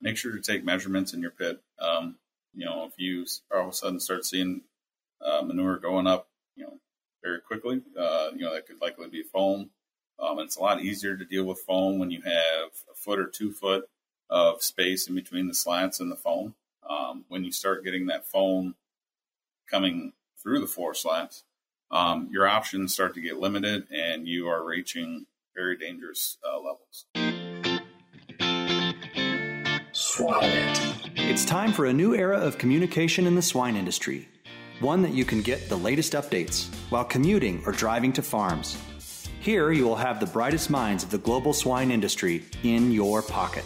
make sure to take measurements in your pit. Um, you know, if you all of a sudden start seeing uh, manure going up, you know, very quickly, uh, you know, that could likely be foam. Um, it's a lot easier to deal with foam when you have a foot or two foot of space in between the slats and the foam. Um, when you start getting that foam coming through the floor slats, um, your options start to get limited and you are reaching very dangerous uh, levels. It's time for a new era of communication in the swine industry. One that you can get the latest updates while commuting or driving to farms. Here you will have the brightest minds of the global swine industry in your pocket.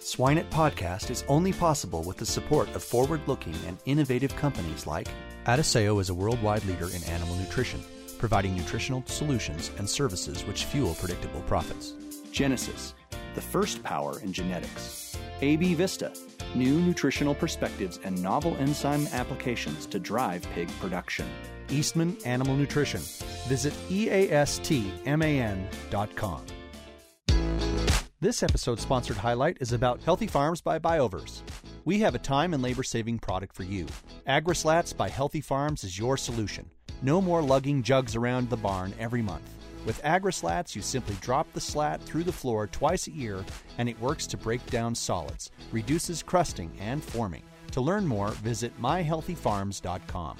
Swine It Podcast is only possible with the support of forward looking and innovative companies like Adisseo is a worldwide leader in animal nutrition, providing nutritional solutions and services which fuel predictable profits. Genesus, the first power in genetics. AB Vista, new nutritional perspectives and novel enzyme applications to drive pig production. Eastman Animal Nutrition. Visit eastman.com. This episode's sponsored highlight is about Healthy Farms by Bioverse. We have a time and labor saving product for you. AgriSlats by Healthy Farms is your solution. No more lugging jugs around the barn every month. With AgriSlats, you simply drop the slat through the floor twice a year and it works to break down solids, reduces crusting and foaming. To learn more, visit myhealthyfarms.com.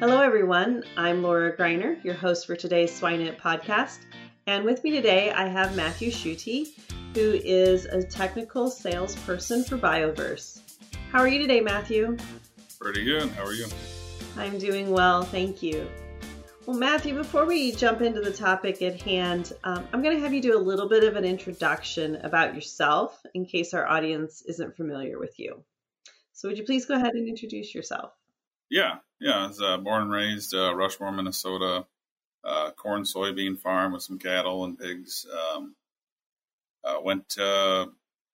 Hello, everyone. I'm Laura Greiner, your host for today's Swine It podcast. And with me today, I have Matthew Schutte, who is a technical salesperson for Bioverse. How are you today, Matthew? Pretty good. How are you? I'm doing well, thank you. Well, Matthew, before we jump into the topic at hand, um, I'm going to have you do a little bit of an introduction about yourself in case our audience isn't familiar with you. So, would you please go ahead and introduce yourself? Yeah, yeah. I was uh, born and raised uh, Rushmore, Minnesota. Uh, corn, soybean farm with some cattle and pigs. Um, uh, went to,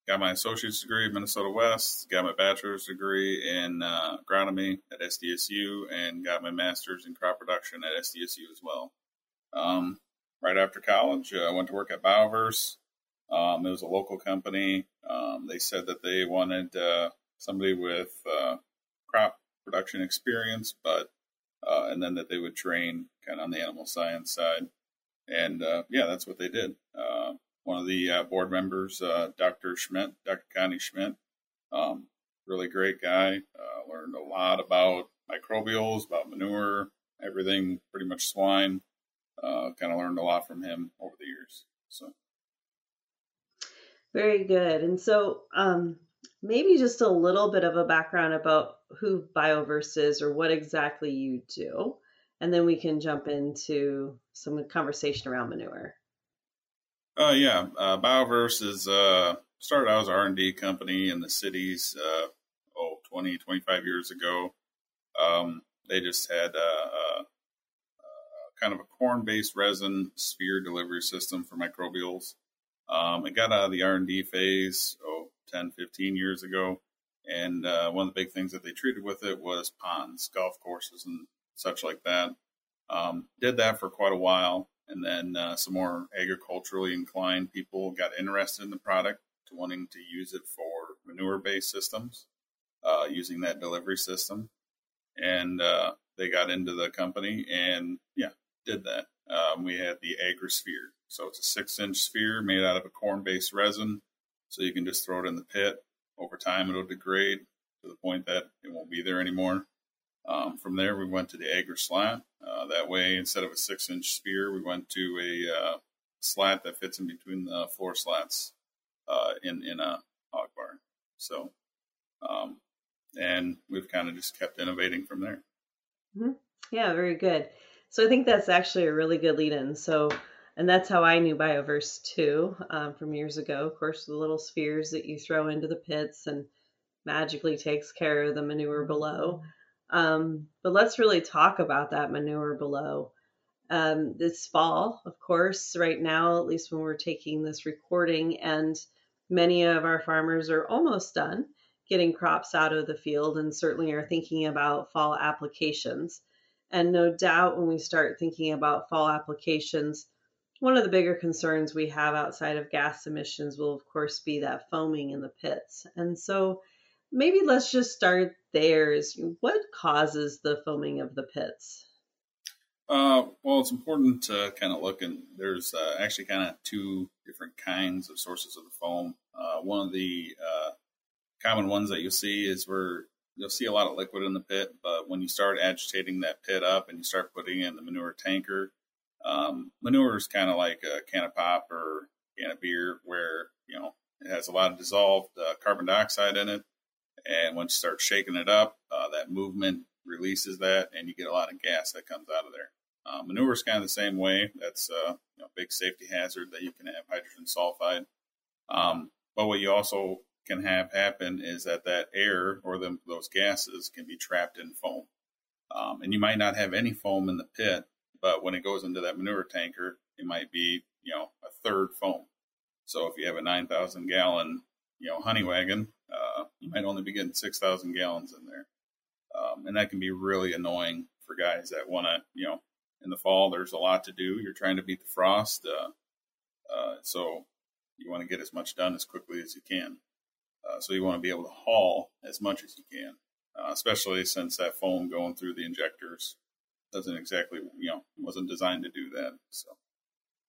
got my associate's degree at Minnesota West. Got my bachelor's degree in uh, agronomy at SDSU, and got my master's in crop production at SDSU as well. Um, right after college, uh, I went to work at Bioverse. Um, it was a local company. Um, they said that they wanted uh, somebody with crop production experience, but uh, and then that they would train kind of on the animal science side. And uh, yeah, that's what they did. Uh, one of the uh, board members, uh, Dr. Schmidt, Dr. Connie Schmidt, um, really great guy. Uh, learned a lot about microbials, about manure, everything, pretty much swine. kind of learned a lot from him over the years. So very good. And so, um, maybe just a little bit of a background about who Bioverse is or what exactly you do, and then we can jump into some conversation around manure. Uh, yeah, uh, Bioverse is uh, started out as an R&D company in the cities, uh, oh, 20, 25 years ago. Um, they just had a, a, a kind of a corn-based resin sphere delivery system for microbials. Um, it got out of the R&D phase, oh, 10, 15 years ago. And uh, one of the big things that they treated with it was ponds, golf courses, and such like that. Um, did that for quite a while. And then uh, some more agriculturally inclined people got interested in the product to wanting to use it for manure based systems, uh, using that delivery system. And uh, they got into the company and, yeah, did that. Um, we had the AgriSphere. So it's a six inch sphere made out of a corn based resin so you can just throw it in the pit. Over time, it'll degrade to the point that it won't be there anymore. Um, from there, we went to the AgriSlat. Uh, that way, instead of a six inch sphere, we went to a uh, slat that fits in between the floor slats uh, in, in a hog barn. So, um, and we've kind of just kept innovating from there. Mm-hmm. Yeah, very good. So I think that's actually a really good lead in. So and that's how I knew Bioverse too um, from years ago. Of course, the little spheres that you throw into the pits and magically takes care of the manure below. Um, but let's really talk about that manure below. Um, this fall, of course, right now, at least when we're taking this recording, and many of our farmers are almost done getting crops out of the field and certainly are thinking about fall applications. And no doubt when we start thinking about fall applications, one of the bigger concerns we have outside of gas emissions will, of course, be that foaming in the pits. And so maybe let's just start there. Is what causes the foaming of the pits? Uh, well, it's important to kind of look and there's uh, actually kind of two different kinds of sources of the foam. Uh, one of the uh, common ones that you'll see is where you'll see a lot of liquid in the pit, but when you start agitating that pit up and you start putting in the manure tanker, um, manure is kind of like a can of pop or can of beer, where you know it has a lot of dissolved uh, carbon dioxide in it, and once you start shaking it up, uh, that movement releases that, and you get a lot of gas that comes out of there. Uh, manure is kind of the same way. That's a you know, big safety hazard that you can have hydrogen sulfide. Um, but what you also can have happen is that that air or the, those gases can be trapped in foam. Um, and you might not have any foam in the pit, but when it goes into that manure tanker, it might be, you know, a third foam. So if you have a 9,000 gallon, you know, honey wagon, uh, you might only be getting 6,000 gallons in there. Um, and that can be really annoying for guys that want to, you know, in the fall, there's a lot to do. You're trying to beat the frost. Uh, uh, so you want to get as much done as quickly as you can. Uh, so you want to be able to haul as much as you can, uh, especially since that foam going through the injectors doesn't exactly, you know, wasn't designed to do that. So,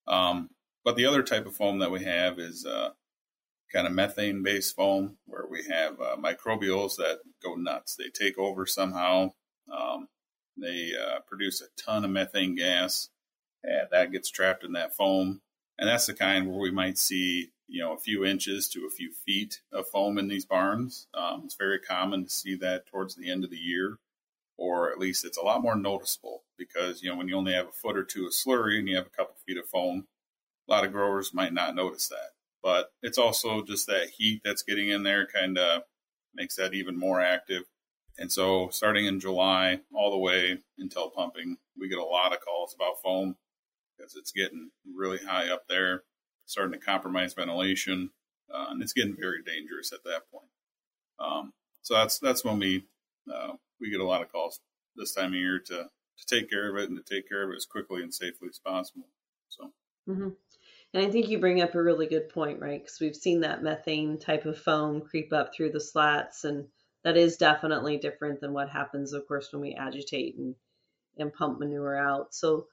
um, but the other type of foam that we have is uh, kind of methane based foam where we have uh, microbials that go nuts. They take over somehow. Um, they uh, produce a ton of methane gas, and that gets trapped in that foam. And that's the kind where we might see, you know, a few inches to a few feet of foam in these barns. Um, it's very common to see that towards the end of the year or at least it's a lot more noticeable because you know when you only have a foot or two of slurry and you have a couple feet of foam, a lot of growers might not notice that. But it's also just that heat that's getting in there kind of makes that even more active. And so, starting in July all the way until pumping, we get a lot of calls about foam because it's getting really high up there, starting to compromise ventilation, uh, and it's getting very dangerous at that point. Um, so that's that's when we uh, we get a lot of calls this time of year to to take care of it and to take care of it as quickly and safely as possible. So. Mm-hmm. And I think you bring up a really good point, right? Because we've seen that methane type of foam creep up through the slats, and that is definitely different than what happens, of course, when we agitate and and pump manure out. So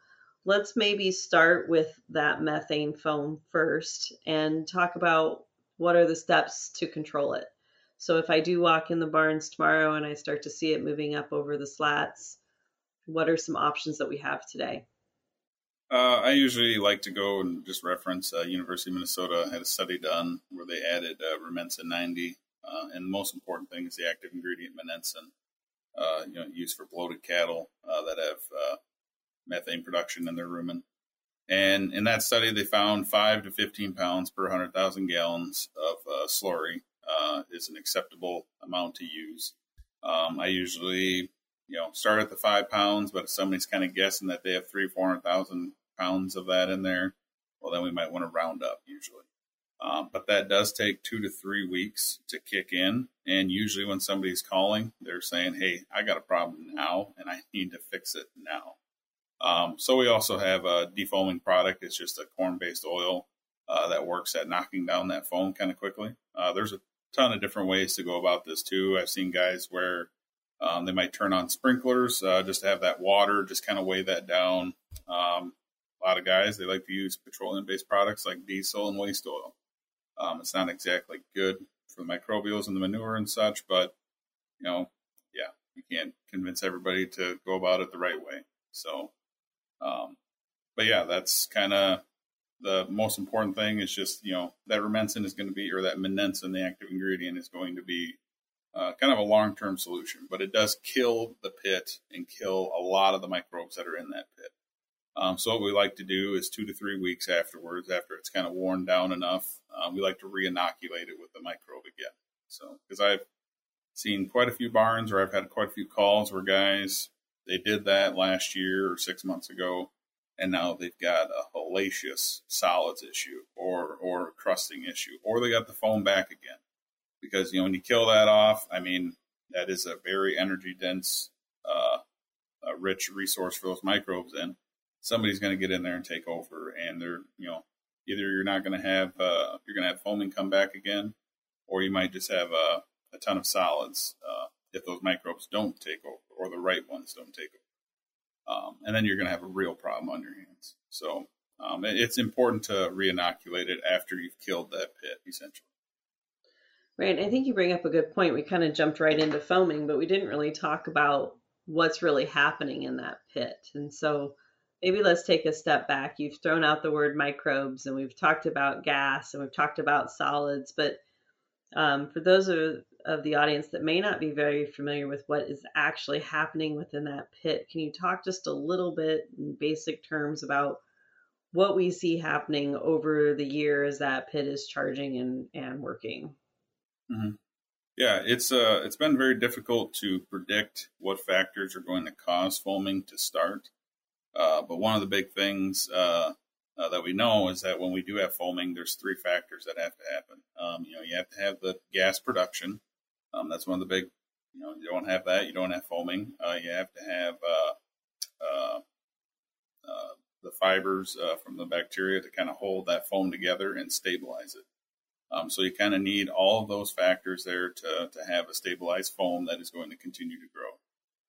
let's maybe start with that methane foam first and talk about what are the steps to control it. So if I do walk in the barns tomorrow and I start to see it moving up over the slats, what are some options that we have today? Uh, I usually like to go and just reference uh, University of Minnesota had a study done where they added uh, Rumensin 90, uh, and the most important thing is the active ingredient Monensin, uh, you know, used for bloated cattle uh, that have methane production in their rumen. And in that study, they found five to 15 pounds per 100,000 gallons of slurry is an acceptable amount to use. Um, I usually, you know, start at the five pounds, but if somebody's kind of guessing that they have three, four hundred thousand pounds of that in there, well, then we might want to round up usually. Um, but that does take two to three weeks to kick in. And usually, when somebody's calling, they're saying, Hey, I got a problem now and I need to fix it now. Um, so, we also have a defoaming product. It's just a corn based oil uh, that works at knocking down that foam kind of quickly. Uh, there's a ton of different ways to go about this too. I've seen guys where um, they might turn on sprinklers uh, just to have that water just kind of weigh that down. Um, a lot of guys they like to use petroleum-based products like diesel and waste oil. Um, it's not exactly good for the microbials and the manure and such, but you know, yeah, you can't convince everybody to go about it the right way. So, um, but yeah, that's kind of the most important thing is just you know that rumensin is going to be or that monensin, the active ingredient, is going to be uh, kind of a long term solution, but it does kill the pit and kill a lot of the microbes that are in that pit. Um, so what we like to do is two to three weeks afterwards, after it's kind of worn down enough, um, we like to re-inoculate it with the microbe again. So because I've seen quite a few barns, or I've had quite a few calls where guys they did that last year or six months ago, and now they've got a hellacious solids issue or or crusting issue, or they got the foam back again. Because you know when you kill that off, I mean that is a very energy dense, uh, rich resource for those microbes, and somebody's going to get in there and take over, and they're you know either you're not going to have uh, you're going to have foaming come back again, or you might just have a, a ton of solids uh, if those microbes don't take over or the right ones don't take over, um, and then you're going to have a real problem on your hands. So um, it's important to reinoculate it after you've killed that pit, essentially. Right. I think you bring up a good point. We kind of jumped right into foaming, but we didn't really talk about what's really happening in that pit. And so maybe let's take a step back. You've thrown out the word microbes and we've talked about gas and we've talked about solids, but um, for those of, of the audience that may not be very familiar with what is actually happening within that pit, can you talk just a little bit in basic terms about what we see happening over the years that pit is charging and, and working? Mm-hmm. Yeah, it's uh, it's been very difficult to predict what factors are going to cause foaming to start. Uh, but one of the big things uh, uh, that we know is that when we do have foaming, there's three factors that have to happen. Um, you know, you have to have the gas production. Um, that's one of the big. You know, you don't have that, you don't have foaming. Uh, you have to have uh, the fibers from the bacteria to kind of hold that foam together and stabilize it. Um, so you kind of need all of those factors there to, to have a stabilized foam that is going to continue to grow.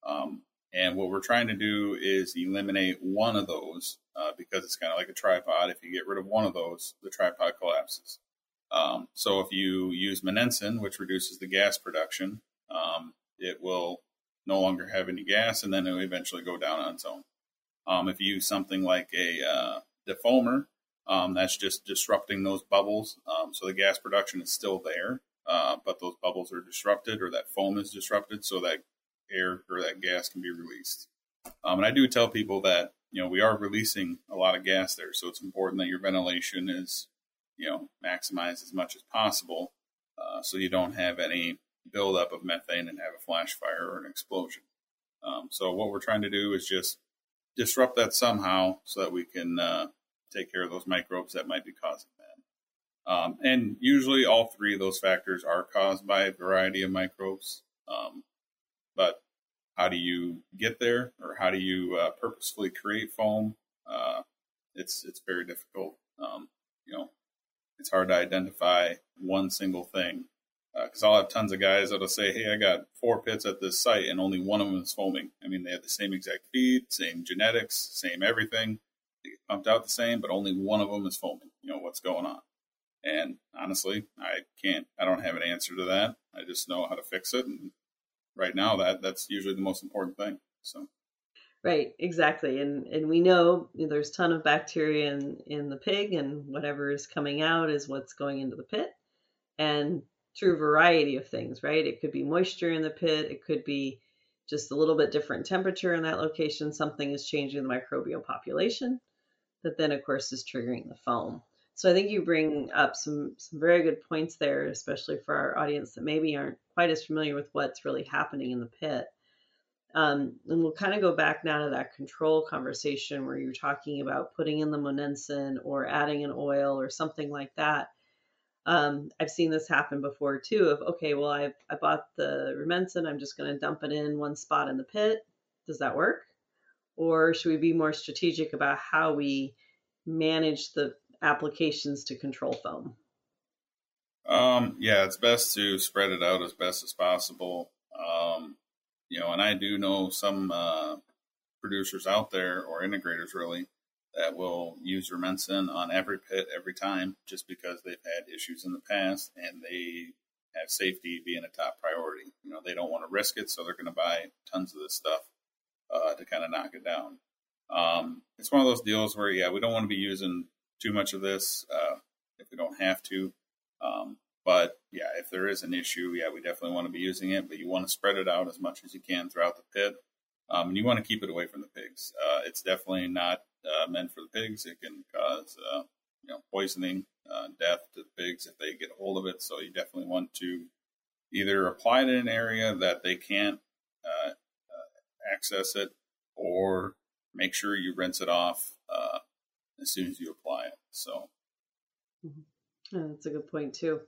Um, and what we're trying to do is eliminate one of those uh, because it's kind of like a tripod. If you get rid of one of those, the tripod collapses. Um, so if you use monensin, which reduces the gas production, um, it will no longer have any gas, and then it will eventually go down on its own. Um, if you use something like a uh, defoamer, um, that's just disrupting those bubbles. Um, so the gas production is still there, uh, but those bubbles are disrupted or that foam is disrupted so that air or that gas can be released. Um, and I do tell people that, you know, we are releasing a lot of gas there. So it's important that your ventilation is, you know, maximized as much as possible uh, so you don't have any buildup of methane and have a flash fire or an explosion. Um, so what we're trying to do is just disrupt that somehow so that we can uh, take care of those microbes that might be causing that. Um, and usually, all three of those factors are caused by a variety of microbes. Um, but how do you get there, or how do you uh, purposefully create foam? Uh, it's it's very difficult. Um, you know, it's hard to identify one single thing because uh, I'll have tons of guys that'll say, "Hey, I got four pits at this site, and only one of them is foaming." I mean, they have the same exact feed, same genetics, same everything, they get pumped out the same, but only one of them is foaming. You know what's going on. And honestly, I can't. I don't have an answer to that. I just know how to fix it. And right now, that that's usually the most important thing. So. Right, exactly, and and we know there's ton of bacteria in in the pig, and whatever is coming out is what's going into the pit, and through variety of things. Right, it could be moisture in the pit, it could be just a little bit different temperature in that location. Something is changing the microbial population that then of course is triggering the foam. So I think you bring up some some very good points there, especially for our audience that maybe aren't quite as familiar with what's really happening in the pit. Um, and we'll kind of go back now to that control conversation where you're talking about putting in the monensin or adding an oil or something like that. Um, I've seen this happen before too. Of okay, well I've I bought the rumensin, I'm just going to dump it in one spot in the pit. Does that work? Or should we be more strategic about how we manage the applications to control foam? Um, yeah, it's best to spread it out as best as possible. Um, you know, and I do know some uh, producers out there or integrators really that will use rumensin on every pit every time just because they've had issues in the past and they have safety being a top priority. You know, they don't want to risk it, so they're going to buy tons of this stuff uh, to kind of knock it down. Um, it's one of those deals where, yeah, we don't want to be using too much of this uh, if we don't have to. Um, but yeah, if there is an issue, yeah, we definitely want to be using it. But you want to spread it out as much as you can throughout the pit, um, and you want to keep it away from the pigs. Uh, it's definitely not uh, meant for the pigs. It can cause uh, you know poisoning, uh, death to the pigs if they get a hold of it. So you definitely want to either apply it in an area that they can't uh, access it, or make sure you rinse it off uh, as soon as you apply it. So mm-hmm. That's a good point too.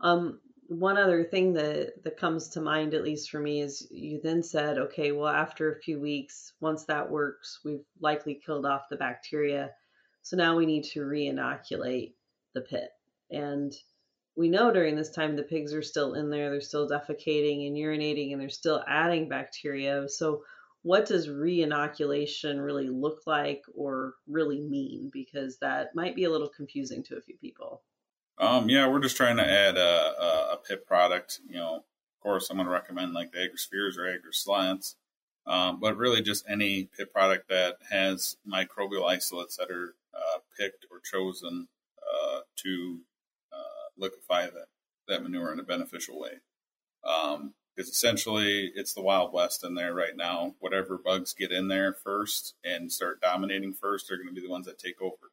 Um, one other thing that that comes to mind at least for me is you then said okay well after a few weeks once that works we've likely killed off the bacteria. So now we need to re-inoculate the pit. And we know during this time the pigs are still in there they're still defecating and urinating and they're still adding bacteria. So what does re-inoculation really look like or really mean? Because that might be a little confusing to a few people um, yeah, we're just trying to add a, a, a pit product. You know, of course, I'm going to recommend like the AgriSpheres or AgriSlats, um, but really just any pit product that has microbial isolates that are uh, picked or chosen uh, to uh, liquefy that, that manure in a beneficial way. Um, because essentially it's the Wild West in there right now. Whatever bugs get in there first and start dominating first, they're going to be the ones that take over.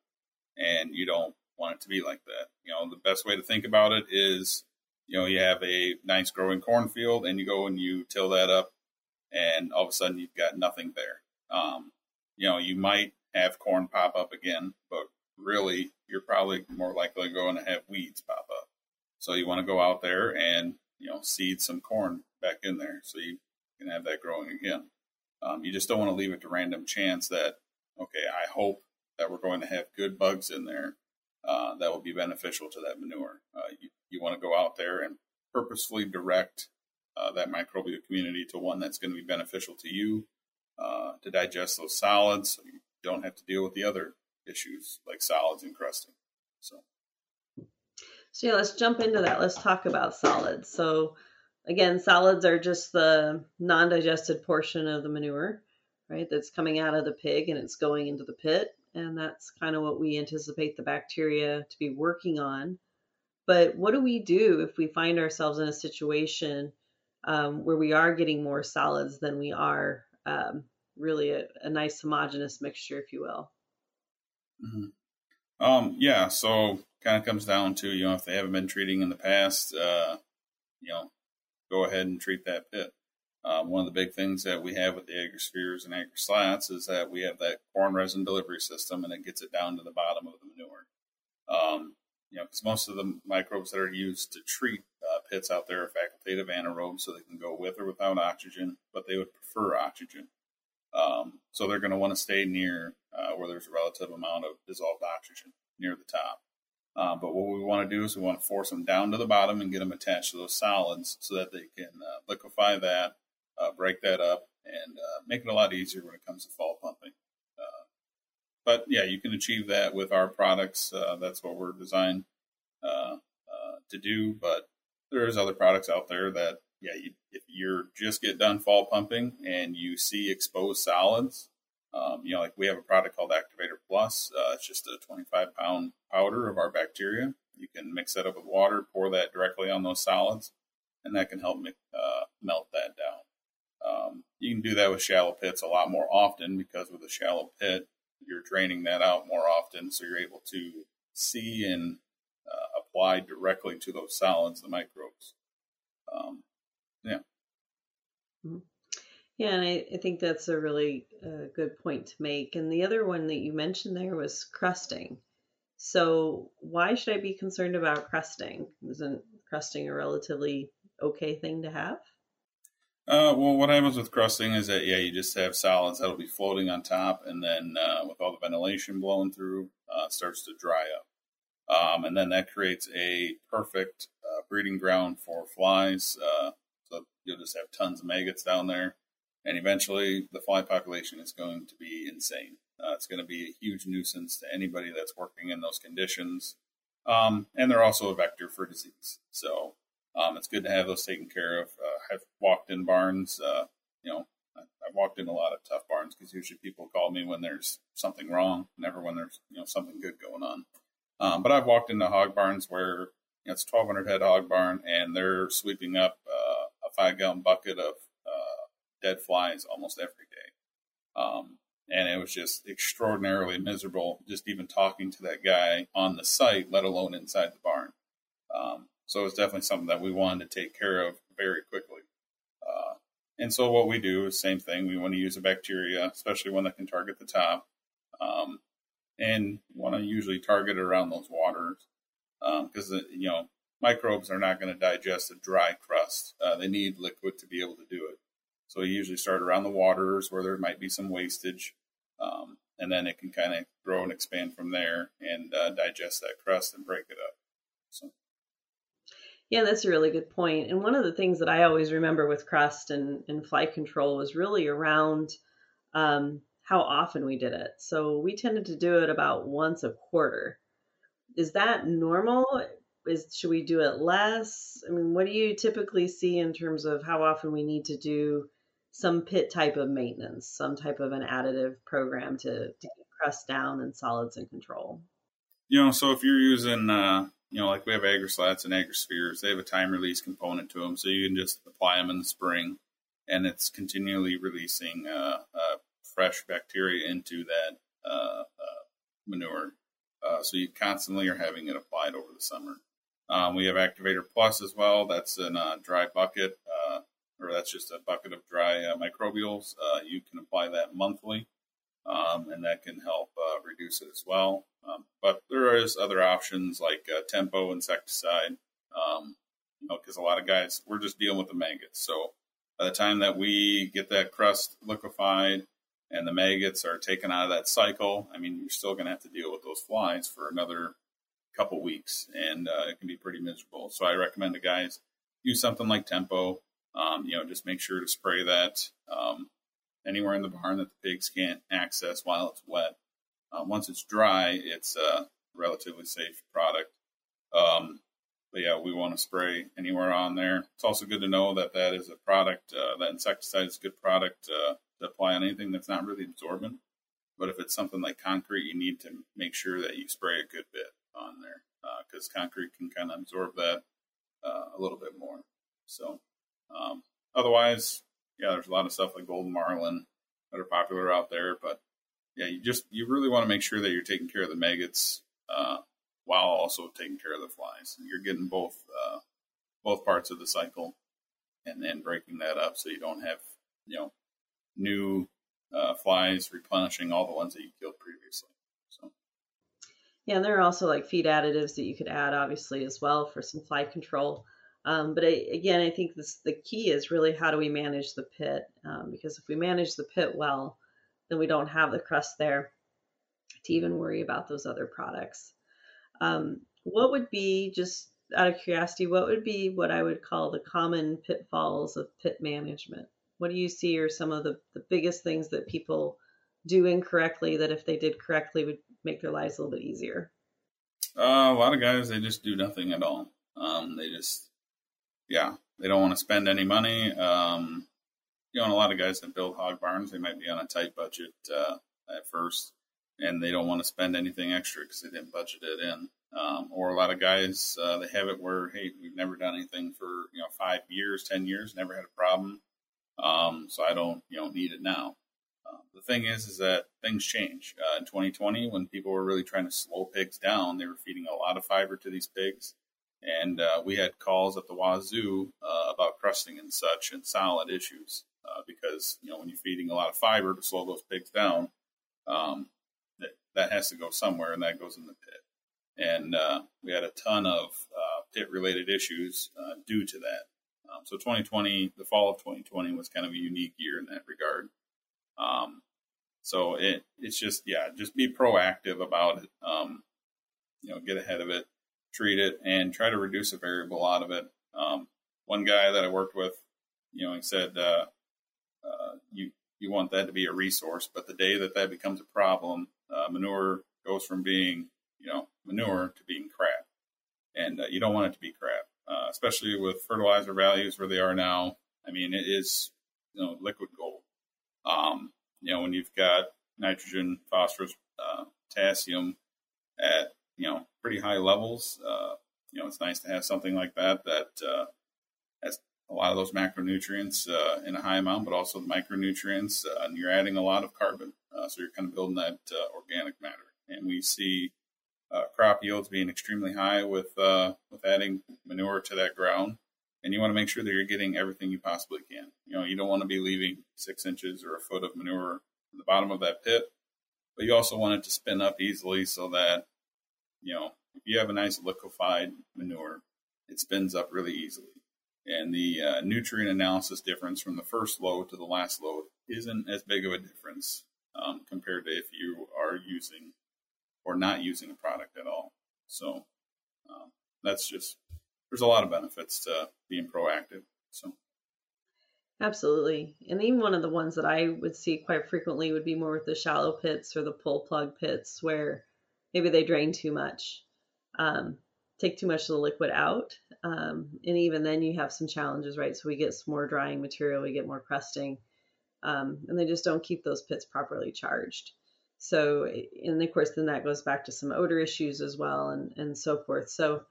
And you don't want it to be like that. You know, the best way to think about it is, you know, you have a nice growing cornfield and you go and you till that up and all of a sudden you've got nothing there. Um, you know, you might have corn pop up again, but really you're probably more likely going to have weeds pop up. So you want to go out there and, you know, seed some corn back in there so you can have that growing again. Um, you just don't want to leave it to random chance that, okay, I hope that we're going to have good bugs in there uh, that will be beneficial to that manure. Uh, you, you want to go out there and purposefully direct uh, that microbial community to one that's going to be beneficial to you uh, to digest those solids so you don't have to deal with the other issues like solids and crusting. So, so yeah, let's jump into that. Let's talk about solids. So, again, solids are just the non digested portion of the manure, right? That's coming out of the pig and it's going into the pit and that's kind of what we anticipate the bacteria to be working on. But what do we do if we find ourselves in a situation um, where we are getting more solids than we are um, really a, a, nice homogeneous mixture, if you will? Mm-hmm. Um, yeah, so kind of comes down to you know if they haven't been treating in the past, uh, you know, go ahead and treat that pit. Um, one of the big things that we have with the AgriSpheres and AgriSlats is that we have that corn resin delivery system, and it gets it down to the bottom of the manure. Um, you know, because most of the microbes that are used to treat uh, pits out there are facultative anaerobes, so they can go with or without oxygen, but they would prefer oxygen. Um, so they're going to want to stay near uh, where there's a relative amount of dissolved oxygen near the top. Uh, but what we want to do is we want to force them down to the bottom and get them attached to those solids so that they can uh, liquefy that uh, break that up, and uh, make it a lot easier when it comes to fall pumping. Uh, but yeah, you can achieve that with our products. Uh, that's what we're designed uh, to do. But there's other products out there that, yeah, you, if you're just get done fall pumping and you see exposed solids, um, you know, like we have a product called Activator Plus. Uh, it's just a 25 pound powder of our bacteria. You can mix that up with water, pour that directly on those solids, and that can help uh, melt that down. Um, you can do that with shallow pits a lot more often because with a shallow pit, you're draining that out more often, so you're able to see and uh, apply directly to those solids, the microbes. Um, yeah. Mm-hmm. Yeah, and I, I, think that's a really uh, good point to make. And the other one that you mentioned there was crusting. So, why should I be concerned about crusting? Isn't crusting a relatively okay thing to have? Uh, well, what happens with crusting is that yeah, you just have solids that'll be floating on top, and then uh, with all the ventilation blowing through, uh, it starts to dry up, um, and then that creates a perfect uh, breeding ground for flies. Uh, so you'll just have tons of maggots down there, and eventually the fly population is going to be insane. Uh, it's going to be a huge nuisance to anybody that's working in those conditions, um, and they're also a vector for disease. So um, it's good to have those taken care of. Uh, I've walked in barns, uh, you know, I, have walked in a lot of tough barns because usually people call me when there's something wrong, never when there's you know something good going on. Um, but I've walked into hog barns where you know, it's 1,200 head hog barn and they're sweeping up uh, a five gallon bucket of uh, dead flies almost every day. Um, and it was just extraordinarily miserable just even talking to that guy on the site, let alone inside the barn. Um, so it's definitely something that we wanted to take care of very quickly. Uh, and so what we do is same thing. We want to use a bacteria, especially one that can target the top, um, and want to usually target around those waters because um, you know microbes are not going to digest a dry crust. Uh, they need liquid to be able to do it. So you usually start around the waters where there might be some wastage, um, and then it can kind of grow and expand from there and uh, digest that crust and break it up. So. Yeah, that's a really good point. And one of the things that I always remember with crust and, and fly control was really around um, how often we did it. So we tended to do it about once a quarter. Is that normal? Is should we do it less? I mean, what do you typically see in terms of how often we need to do some pit type of maintenance, some type of an additive program to, to crust down and solids in control? You know, so if you're using, uh, you know, like we have AgriSlats and AgriSpheres, they have a time release component to them, so you can just apply them in the spring, and it's continually releasing uh, uh, fresh bacteria into that uh, uh, manure. Uh, so you constantly are having it applied over the summer. Um, we have Activator Plus as well. That's in a dry bucket, or that's just a bucket of dry microbials. you can apply that monthly um, and that can help uh, reduce it as well. Um, but there is other options like uh, Tempo insecticide, um, you know, because a lot of guys we're just dealing with the maggots. So by the time that we get that crust liquefied and the maggots are taken out of that cycle, I mean, you're still going to have to deal with those flies for another couple weeks, and uh, it can be pretty miserable. So I recommend the guys use something like Tempo. Um, you know, just make sure to spray that um, anywhere in the barn that the pigs can't access while it's wet. Uh, once it's dry, it's a relatively safe product. Um, but yeah, we want to spray anywhere on there. It's also good to know that that is a product, uh, that insecticide is a good product uh, to apply on anything that's not really absorbent. But if it's something like concrete, you need to make sure that you spray a good bit on there because uh, concrete can kind of absorb that uh, a little bit more. So, um, otherwise, yeah, there's a lot of stuff like Golden Malrin that are popular out there, but yeah, you just you really want to make sure that you're taking care of the maggots uh, while also taking care of the flies. You're getting both uh, both parts of the cycle, and then breaking that up so you don't have you know new uh, flies replenishing all the ones that you killed previously. So. Yeah, and there are also like feed additives that you could add, obviously, as well for some fly control. Um, but I, again, I think this, the key is really how do we manage the pit? Um, because if we manage the pit well, then we don't have the crust there to even worry about those other products. Um, what would be, just out of curiosity, what would be what I would call the common pitfalls of pit management? What do you see are some of the, the biggest things that people do incorrectly that if they did correctly would make their lives a little bit easier? Uh, a lot of guys, they just do nothing at all. Um, they just yeah, they don't want to spend any money. Um, you know, and a lot of guys that build hog barns, they might be on a tight budget uh, at first, and they don't want to spend anything extra because they didn't budget it in. Um, or a lot of guys, uh, they have it where, hey, we've never done anything for you know five years, ten years, never had a problem, um, so I don't you know need it now. Uh, the thing is, is that things change. Uh, in 2020, when people were really trying to slow pigs down, they were feeding a lot of fiber to these pigs and uh, we had calls at the wazoo uh, about crusting and such and solid issues uh, because you know when you're feeding a lot of fiber to slow those pigs down, um, that, that has to go somewhere, and that goes in the pit. And uh, we had a ton of uh, pit-related issues uh, due to that. Um, so 2020, the fall of 2020 was kind of a unique year in that regard. Um, so it it's just yeah, just be proactive about it. Um, you know, get ahead of it treat it and try to reduce a variable out of it. Um, one guy that I worked with, you know, he said, uh, uh, you, you want that to be a resource, but the day that that becomes a problem, uh, manure goes from being, you know, manure to being crap. And uh, you don't want it to be crap, uh, especially with fertilizer values where they are now. I mean, it is, you know, liquid gold. Um, you know, when you've got nitrogen, phosphorus, uh, potassium at you know pretty high levels. Uh, you know, it's nice to have something like that that uh, has a lot of those macronutrients uh, in a high amount, but also the micronutrients, uh, and you're adding a lot of carbon. Uh, so you're kind of building that uh, organic matter, and we see crop yields being extremely high with with adding manure to that ground. And you want to make sure that you're getting everything you possibly can. You know, you don't want to be leaving six inches or a foot of manure in the bottom of that pit, but you also want it to spin up easily so that you know, if you have a nice liquefied manure it spins up really easily. And the uh, nutrient analysis difference from the first load to the last load isn't as big of a difference um, compared to if you are using or not using a product at all. So um, that's just there's a lot of benefits to being proactive. So absolutely, and even one of the ones that I would see quite frequently would be more with the shallow pits or the pull plug pits where maybe they drain too much, um, take too much of the liquid out, um, and even then you have some challenges, right? So we get some more drying material, we get more crusting, um, and they just don't keep those pits properly charged. So, and of course, then that goes back to some odor issues as well, and and so forth. So,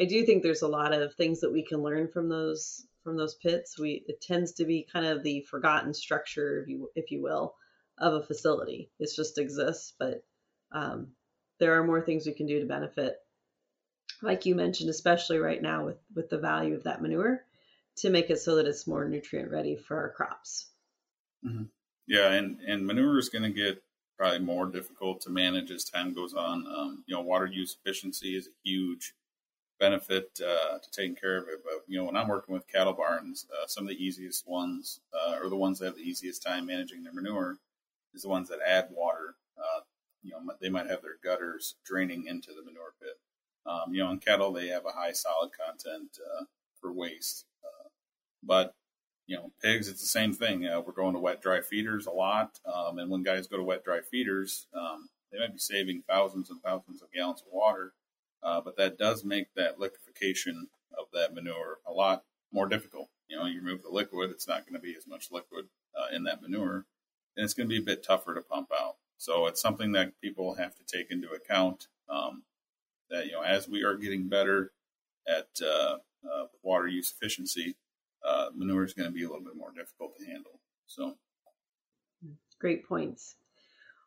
I do think there's a lot of things that we can learn from those from those pits. We it tends to be kind of the forgotten structure, if you if you will, of a facility. It just exists, but um, there are more things we can do to benefit, like you mentioned, especially right now with with the value of that manure, to make it so that it's more nutrient ready for our crops. Mm-hmm. Yeah, and and manure is going to get probably more difficult to manage as time goes on. Um, you know, water use efficiency is a huge benefit uh, to taking care of it. But you know, when I'm working with cattle barns, uh, some of the easiest ones, uh, or the ones that have the easiest time managing their manure, is the ones that add water. You know, they might have their gutters draining into the manure pit. Um, you know, in cattle, they have a high solid content uh, for waste, uh, but you know, pigs, it's the same thing. Uh, we're going to wet dry feeders a lot. Um, and when guys go to wet dry feeders, um, they might be saving thousands and thousands of gallons of water. Uh, but that does make that liquefaction of that manure a lot more difficult. You know, you remove the liquid, it's not going to be as much liquid uh, in that manure, and it's going to be a bit tougher to pump out. So it's something that people have to take into account. Um, that you know, as we are getting better at uh, uh water use efficiency, uh, manure is going to be a little bit more difficult to handle. So, great points.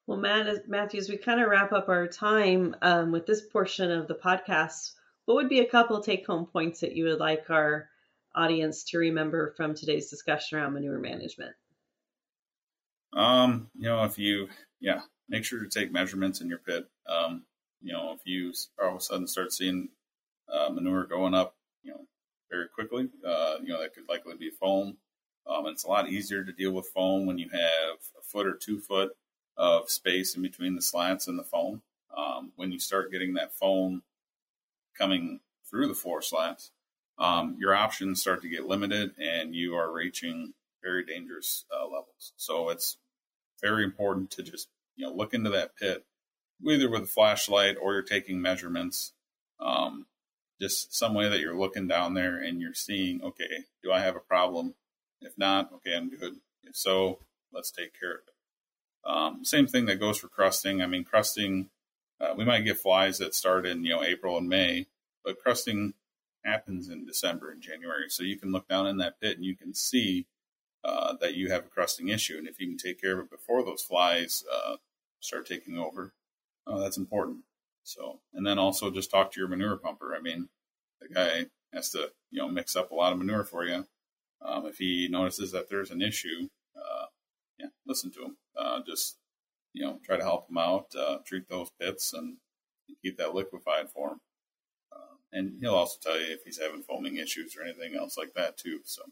Well, Matt, Matthew, as we kind of wrap up our time um, with this portion of the podcast, what would be a couple take home points that you would like our audience to remember from today's discussion around manure management? Um, you know, if you, yeah, make sure to take measurements in your pit. Um, you know, if you all of a sudden start seeing uh, manure going up, you know, very quickly. Uh, you know, that could likely be foam. Um, it's a lot easier to deal with foam when you have a foot or two foot of space in between the slats and the foam. Um, when you start getting that foam coming through the floor slats, um, your options start to get limited and you are reaching very dangerous uh, levels. So it's very important to just you know look into that pit, either with a flashlight or you're taking measurements. Um, just some way that you're looking down there and you're seeing, okay, do I have a problem? If not, okay, I'm good. If so, let's take care of it. Um, same thing that goes for crusting. I mean, crusting, uh, we might get flies that start in you know April and May, but crusting happens in December and January. So you can look down in that pit and you can see uh, that you have a crusting issue, and if you can take care of it before those flies uh, start taking over, uh, that's important. So, and then also just talk to your manure pumper. I mean, the guy has to, you know, mix up a lot of manure for you. Um, if he notices that there's an issue, uh, yeah, listen to him. Uh, just, you know, try to help him out, treat those pits and keep that liquefied for him. And he'll also tell you if he's having foaming issues or anything else like that too. So.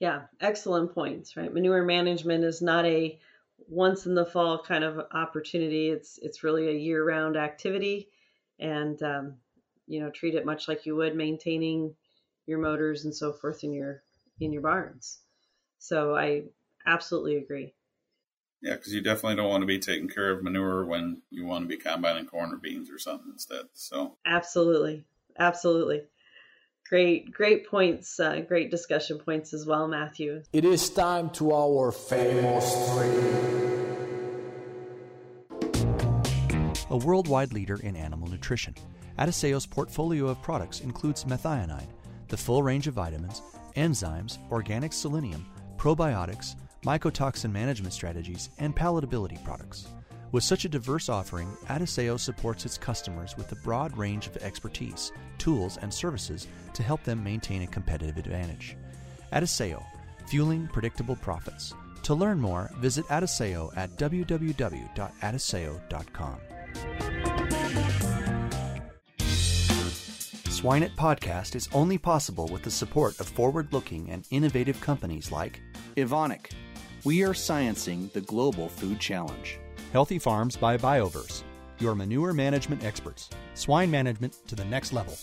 Yeah, excellent points, right? Manure management is not a once in the fall kind of opportunity. It's it's really a year round activity, and um, you know treat it much like you would maintaining your motors and so forth in your in your barns. So I absolutely agree. Yeah, because you definitely don't want to be taking care of manure when you want to be combining corn or beans or something instead. So absolutely, absolutely. Great, great points, uh, great discussion points as well, Matthew. It is time to our famous three. A worldwide leader in animal nutrition, Adisseo's portfolio of products includes methionine, the full range of vitamins, enzymes, organic selenium, probiotics, mycotoxin management strategies, and palatability products. With such a diverse offering, Adisseo supports its customers with a broad range of expertise, tools, and services to help them maintain a competitive advantage. Adisseo, fueling predictable profits. To learn more, visit Adisseo at www.adisseo.com. Swine It podcast is only possible with the support of forward looking and innovative companies like Evonik. We are sciencing the global food challenge. Healthy Farms by BioVerse, your manure management experts. Swine management to the next level.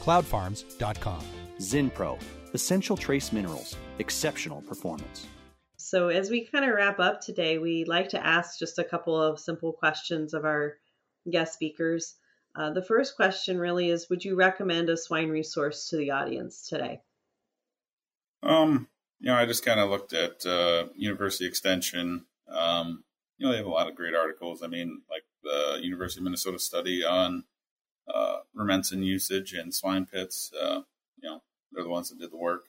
Cloudfarms.com. Zinpro, essential trace minerals, exceptional performance. So, as we kind of wrap up today, we like to ask just a couple of simple questions of our guest speakers. Uh, the first question really is Would you recommend a swine resource to the audience today? Um, you know, I just kind of looked at uh, University Extension. Um, you know, they have a lot of great articles. I mean, like the University of Minnesota study on uh, Rumensin usage in swine pits. Uh, you know, they're the ones that did the work.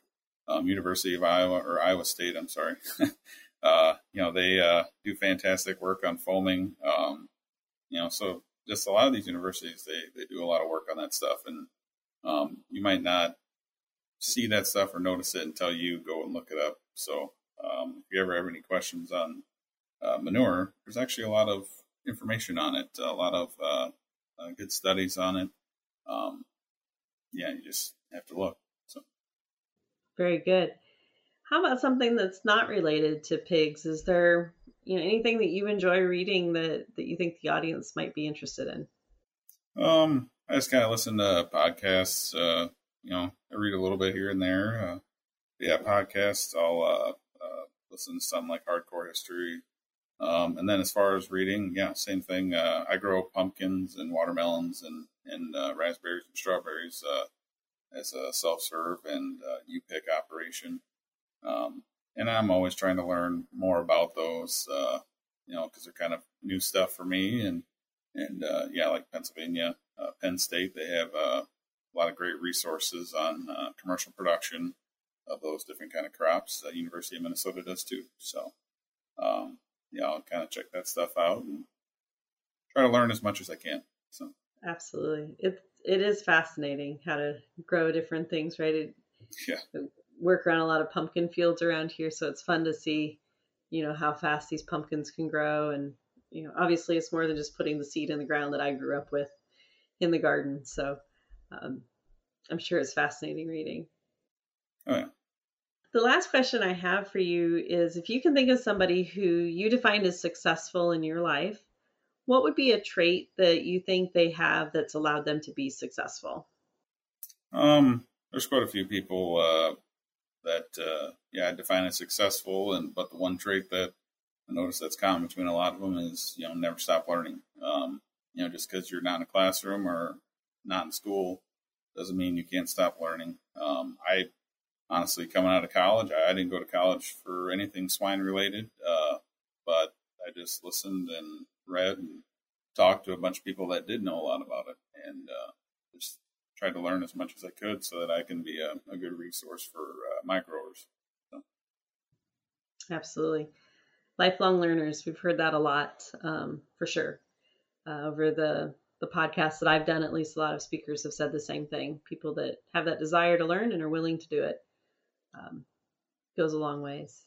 Um, University of Iowa or Iowa State, I'm sorry. uh, you know, they uh, do fantastic work on foaming. Um, you know, so just a lot of these universities, they, they do a lot of work on that stuff. And um, you might not see that stuff or notice it until you go and look it up. So um, if you ever have any questions on uh, manure, there's actually a lot of information on it, a lot of uh, uh, good studies on it. Um, yeah, you just have to look. So very good. How about something that's not related to pigs? Is there you know anything that you enjoy reading that that you think the audience might be interested in? Um, I just kind of listen to podcasts. Uh, you know, I read a little bit here and there. Uh, yeah, podcasts. I'll uh, uh, listen to something like hardcore history. Um, and then as far as reading, yeah, same thing. Uh, I grow pumpkins and watermelons and and uh, raspberries and strawberries uh, as a self serve and uh, you pick operation. Um, and I'm always trying to learn more about those, uh, you know, because they're kind of new stuff for me. And and uh, yeah, like Pennsylvania, Penn State, they have a lot of great resources on commercial production of those different kind of crops. University of Minnesota does too. So um, yeah, I'll kind of check that stuff out and try to learn as much as I can. So absolutely, it it is fascinating how to grow different things, right? It, yeah work around a lot of pumpkin fields around here, so it's fun to see, you know, how fast these pumpkins can grow. And you know, obviously, it's more than just putting the seed in the ground that I grew up with in the garden. So um, I'm sure it's fascinating reading. Oh yeah. The last question I have for you is if you can think of somebody who you defined as successful in your life, what would be a trait that you think they have that's allowed them to be successful? Um, there's quite a few people uh, that uh, yeah I define as successful, and but the one trait that I notice that's common between a lot of them is you know never stop learning. Um, you know, just because you're not in a classroom or not in school doesn't mean you can't stop learning. Um, I honestly, coming out of college, I, I, didn't go to college for anything swine related, uh, but I just listened and read and talked to a bunch of people that did know a lot about it, and uh, just tried to learn as much as I could so that I can be a, a good resource for uh, my growers. So. Absolutely. Lifelong learners. We've heard that a lot um, for sure. Uh, over the, the podcasts that I've done, at least a lot of speakers have said the same thing. People that have that desire to learn and are willing to do it um, goes a long ways.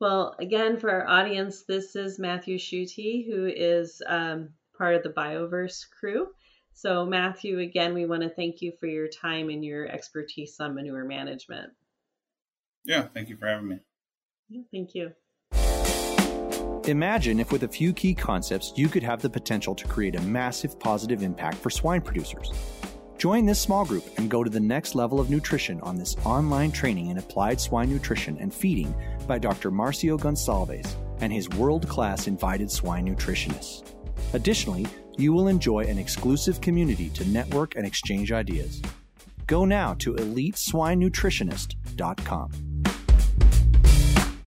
Well, again, for our audience, this is Matthew Schutte, who is um, part of the BioVerse crew. So, Matthew, again, we want to thank you for your time and your expertise on manure management. Yeah, thank you for having me. Yeah, thank you. Imagine if, with a few key concepts, you could have the potential to create a massive positive impact for swine producers. Join this small group and go to the next level of nutrition on this online training in applied swine nutrition and feeding by Dr. Marcio Gonçalves and his world class invited swine nutritionists. Additionally, you will enjoy an exclusive community to network and exchange ideas. Go now to eliteswinenutritionist.com.